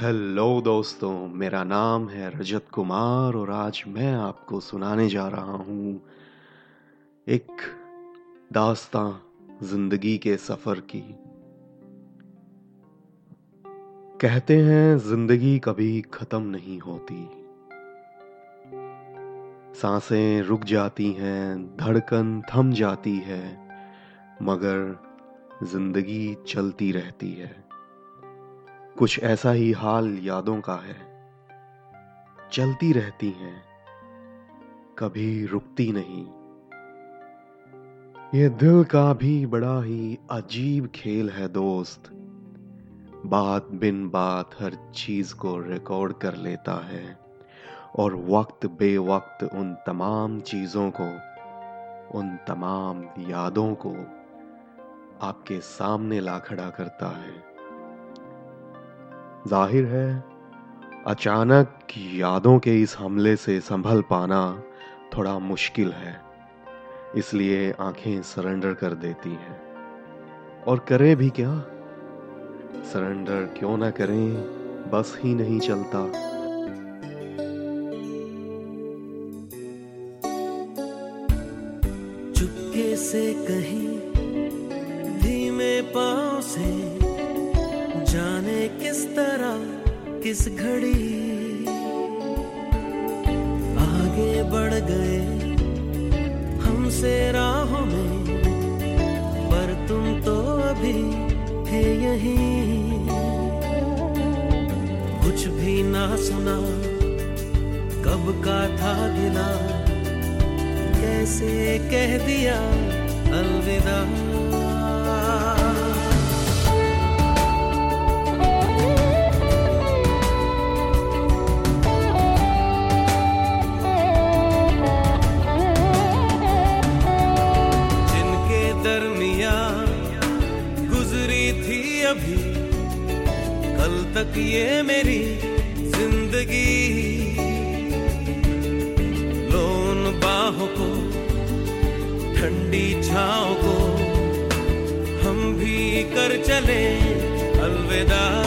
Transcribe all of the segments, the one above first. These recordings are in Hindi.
हेलो दोस्तों, मेरा नाम है रजत कुमार और आज मैं आपको सुनाने जा रहा हूँ एक दास्तां ज़िंदगी के सफ़र की। कहते हैं, ज़िंदगी कभी खत्म नहीं होती। साँसें रुक जाती हैं, धड़कन थम जाती है, मगर ज़िंदगी चलती रहती है। कुछ ऐसा ही हाल यादों का है। चलती रहती हैं, कभी रुकती नहीं। ये दिल का भी बड़ा ही अजीब खेल है दोस्त। बात बिन बात हर चीज़ को रिकॉर्ड कर लेता है और वक्त बे वक्त उन तमाम चीज़ों को, उन तमाम यादों को आपके सामने ला खड़ा करता है। ज़ाहिर है, अचानक यादों के इस हमले से संभल पाना थोड़ा मुश्किल है। इसलिए आँखें सरेंडर कर देती हैं। और करें भी क्या? सरेंडर क्यों ना करें? बस ही नहीं चलता। चुपके से कहीं, धीमे पाँव से किस तरह, किस घड़ी? आगे बढ़ गए हमसे राहों में, पर तुम तो अभी थे यहीं। कुछ भी ना सुना, कब का था गिला कैसे कह दिया अलविदा? ये मेरी ज़िंदगी। लोन बाहों को ठंडी छाओ को हम भी कर चले अलविदा।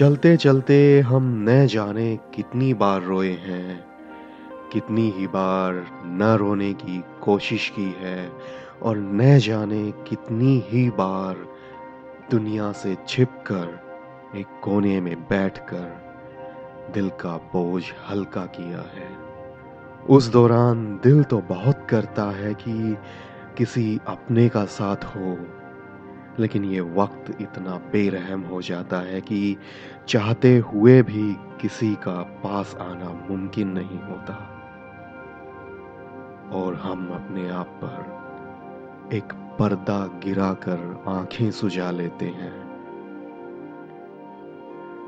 चलते चलते हम न जाने कितनी बार रोए हैं, कितनी ही बार न रोने की कोशिश की है, और न जाने कितनी ही बार दुनिया से छिपकर, एक कोने में बैठकर दिल का बोझ हल्का किया है। उस दौरान दिल तो बहुत करता है कि किसी अपने का साथ हो लेकिन ये वक्त इतना बेरहम हो जाता है कि चाहते हुए भी किसी का पास आना मुमकिन नहीं होता। और हम अपने आप पर एक पर्दा गिराकर आँखें सुझा लेते हैं।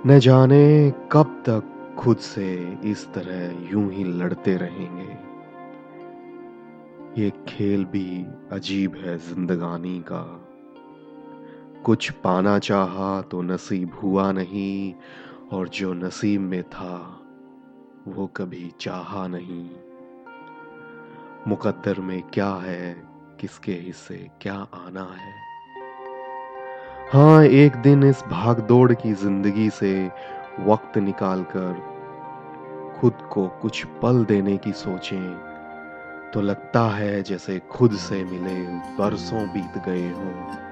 न जाने कब तक खुद से इस तरह यूँ ही लड़ते रहेंगे। ये खेल भी अजीब है जिंदगानी का। कुछ पाना चाहा तो नसीब हुआ नहीं, और जो नसीब में था, वो कभी चाहा नहीं। मुकद्दर में क्या है, किसके हिस्से क्या आना है? हाँ एक दिन इस भाग दौड़ की ज़िंदगी से वक्त निकालकर खुद को कुछ पल देने की सोचें तो लगता है जैसे खुद से मिले बरसों बीत गए हों।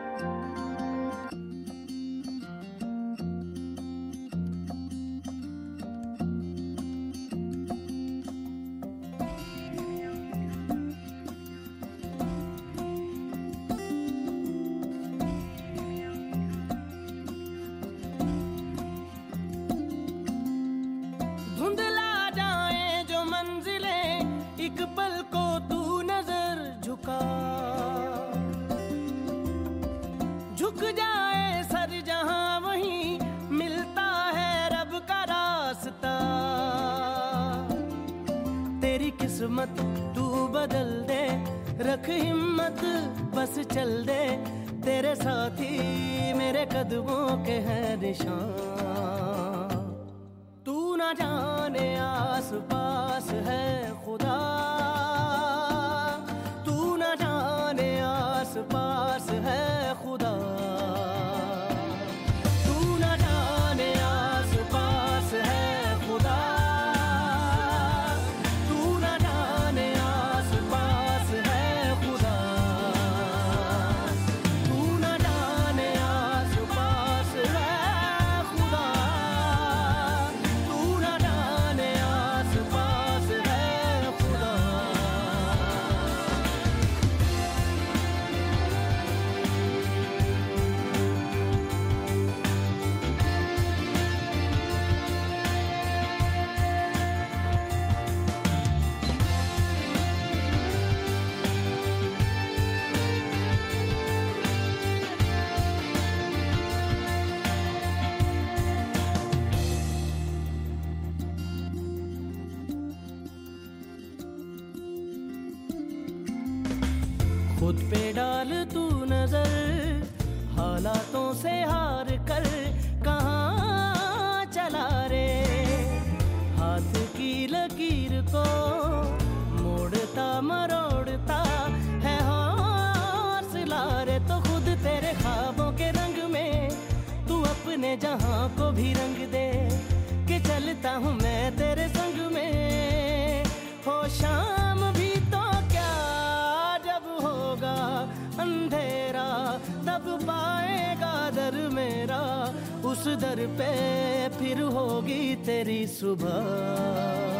पे फिर होगी तेरी सुबह।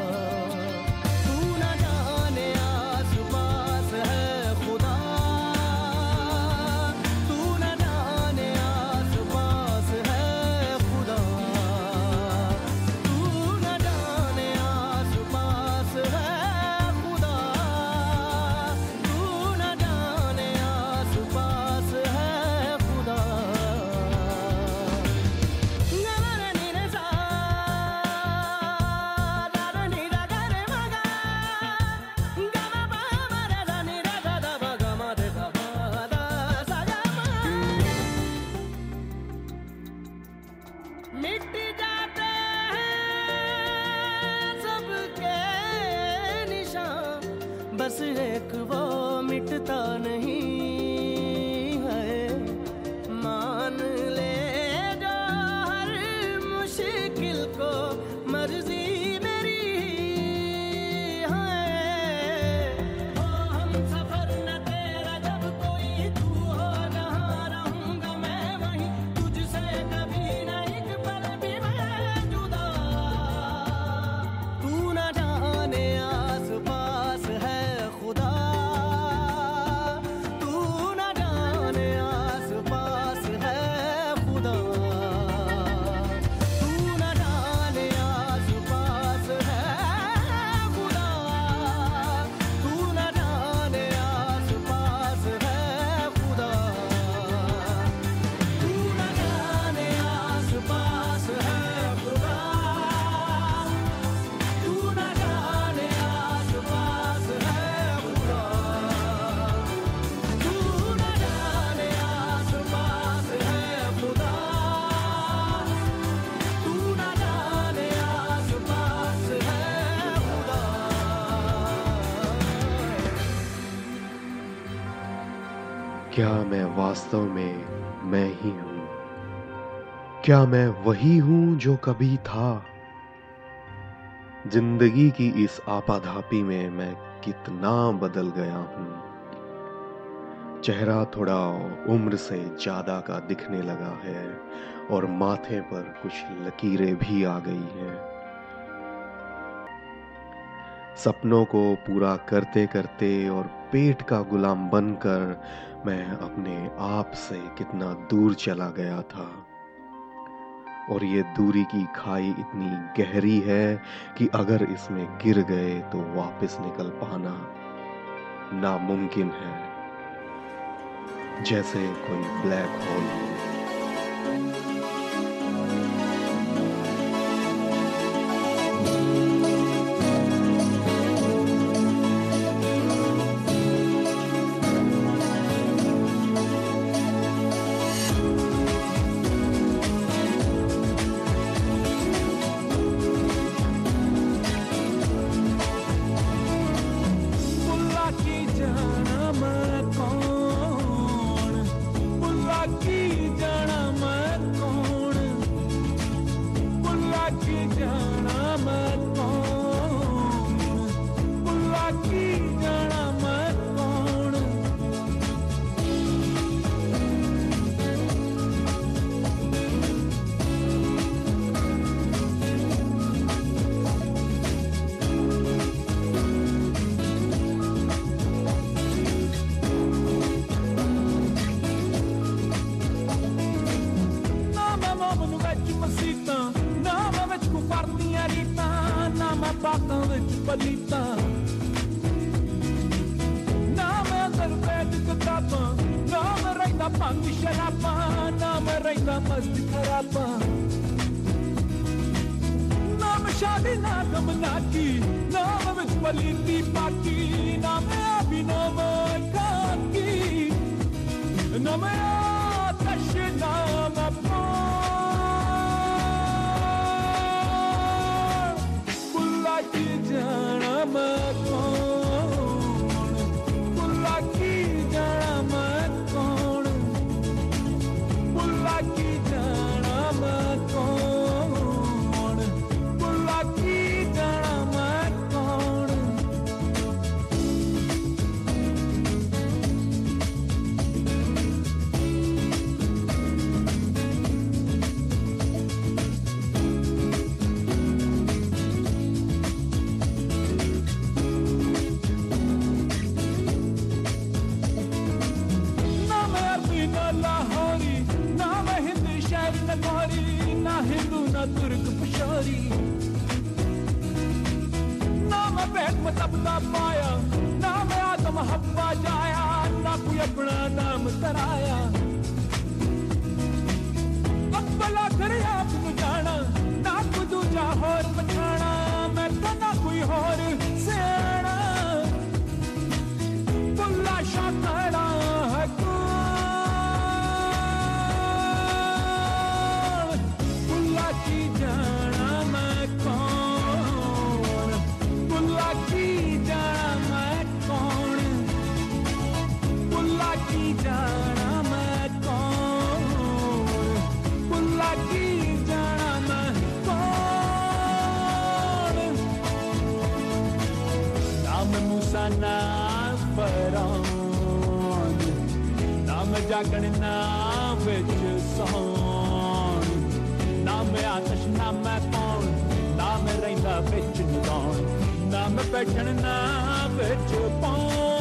क्या मैं वास्तव में मैं ही हूँ? क्या मैं वही हूँ जो कभी था? ज़िंदगी की इस आपाधापी में मैं कितना बदल गया हूँ। चेहरा थोड़ा उम्र से ज़्यादा का दिखने लगा है और माथे पर कुछ लकीरें भी आ गई हैं। सपनों को पूरा करते करते और पेट का गुलाम बनकर मैं अपने आप से कितना दूर चला गया था। और ये दूरी की खाई इतनी गहरी है कि अगर इसमें गिर गए तो वापस निकल पाना नामुमकिन है। जैसे कोई ब्लैक होल। हो Namu vechu pasita Namu vechu não me pata vechu palita Namu zarvetu katapa Namu raita pangi sharapa Namu raita masti karapa Namu shadi namu naki Namu vechu paliti pati Namu abhinava kaki Namu abhinava that I am. ਨਾ ਫਰਾਨ ਨਾਮ ਜਾਗਣ ਨਾ ਵਿੱਚ ਸੌਣ ਨਾਮ ਆਤਸ਼ ਨਾਮ ਕੌਣ ਨਾਮ ਰਹਿੰਦਾ ਵਿੱਚ ਨਿਦਾਨ ਨਾਮ ਬੈਠਣ ਨਾ ਵਿੱਚ ਪੌਣ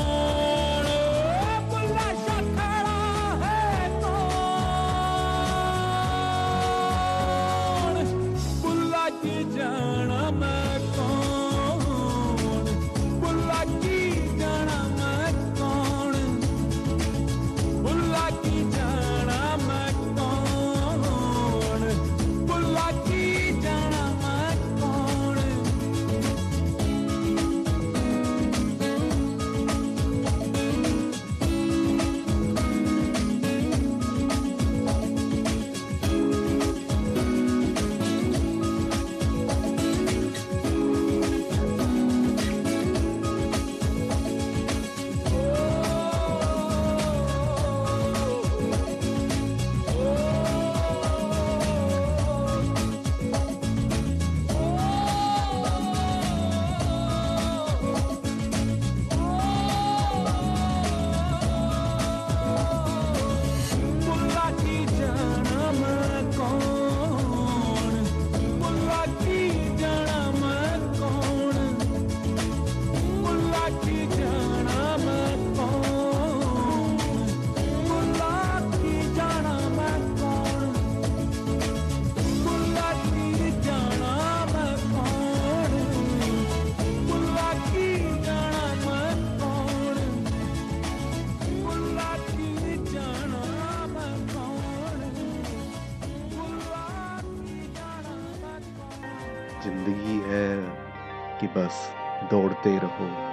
दौड़ते रहो।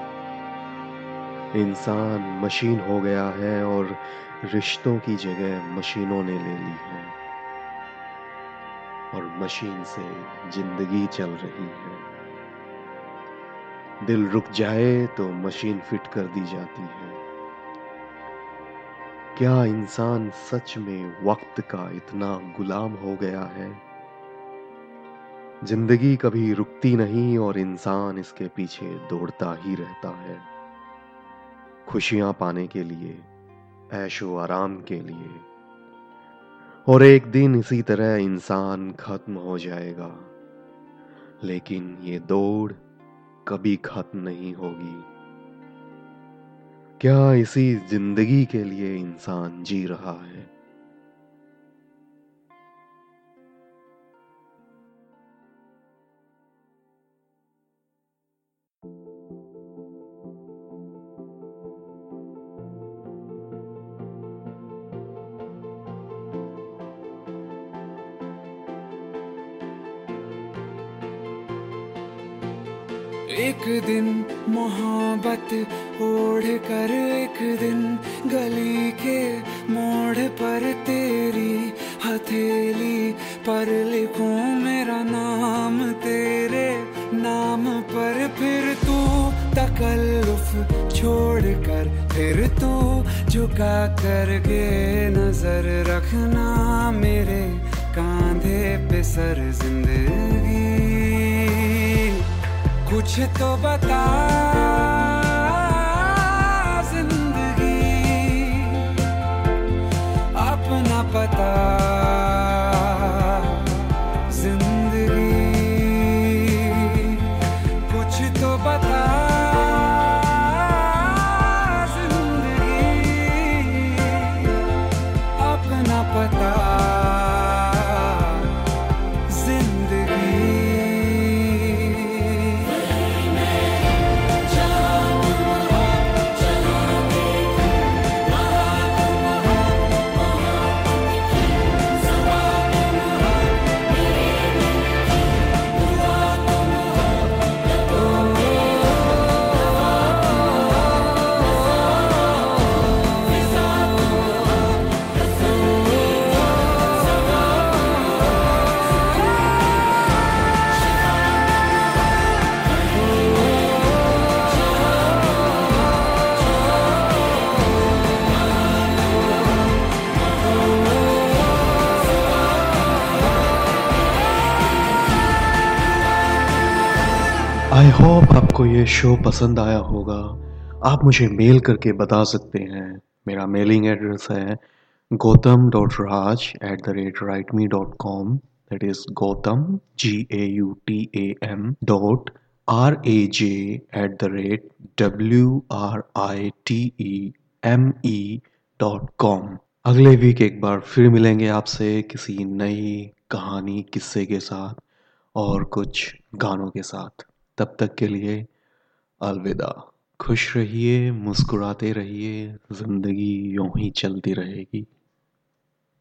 इंसान मशीन हो गया है और रिश्तों की जगह मशीनों ने ले ली है। और मशीन से ज़िंदगी चल रही है। दिल रुक जाए तो मशीन फिट कर दी जाती है। क्या इंसान सच में वक्त का इतना गुलाम हो गया है? ज़िंदगी कभी रुकती नहीं और इंसान इसके पीछे दौड़ता ही रहता है। खुशियाँ पाने के लिए, ऐशो आराम के लिए। और एक दिन इसी तरह इंसान खत्म हो जाएगा। लेकिन ये दौड़ कभी खत्म नहीं होगी। क्या इसी ज़िंदगी के लिए इंसान जी रहा है? एक दिन मोहब्बत ओढ़ कर एक दिन गली के मोड़ पर तेरी हथेली पर लिखूं मेरा नाम तेरे नाम पर। फिर तू तकल्लुफ छोड़ कर, फिर तू झुका करके नज़र रखना मेरे कांधे पे सर ज़िंदगी। कुछ तो बता ज़िंदगी। अपना पता आई होप आपको ये शो पसंद आया होगा। आप मुझे मेल करके बता सकते हैं। मेरा मेलिंग एड्रेस है Gautam dot Raj at the rate write me dot com that is Gautam G A U T A M dot R A J at the rate W R I T E M E dot com अगले वीक एक बार फिर मिलेंगे आपसे किसी नई कहानी किस्से के साथ और कुछ गानों के साथ। तब तक के लिए अलविदा। खुश रहिए मुस्कुराते रहिए ज़िंदगी यूँ ही चलती रहेगी।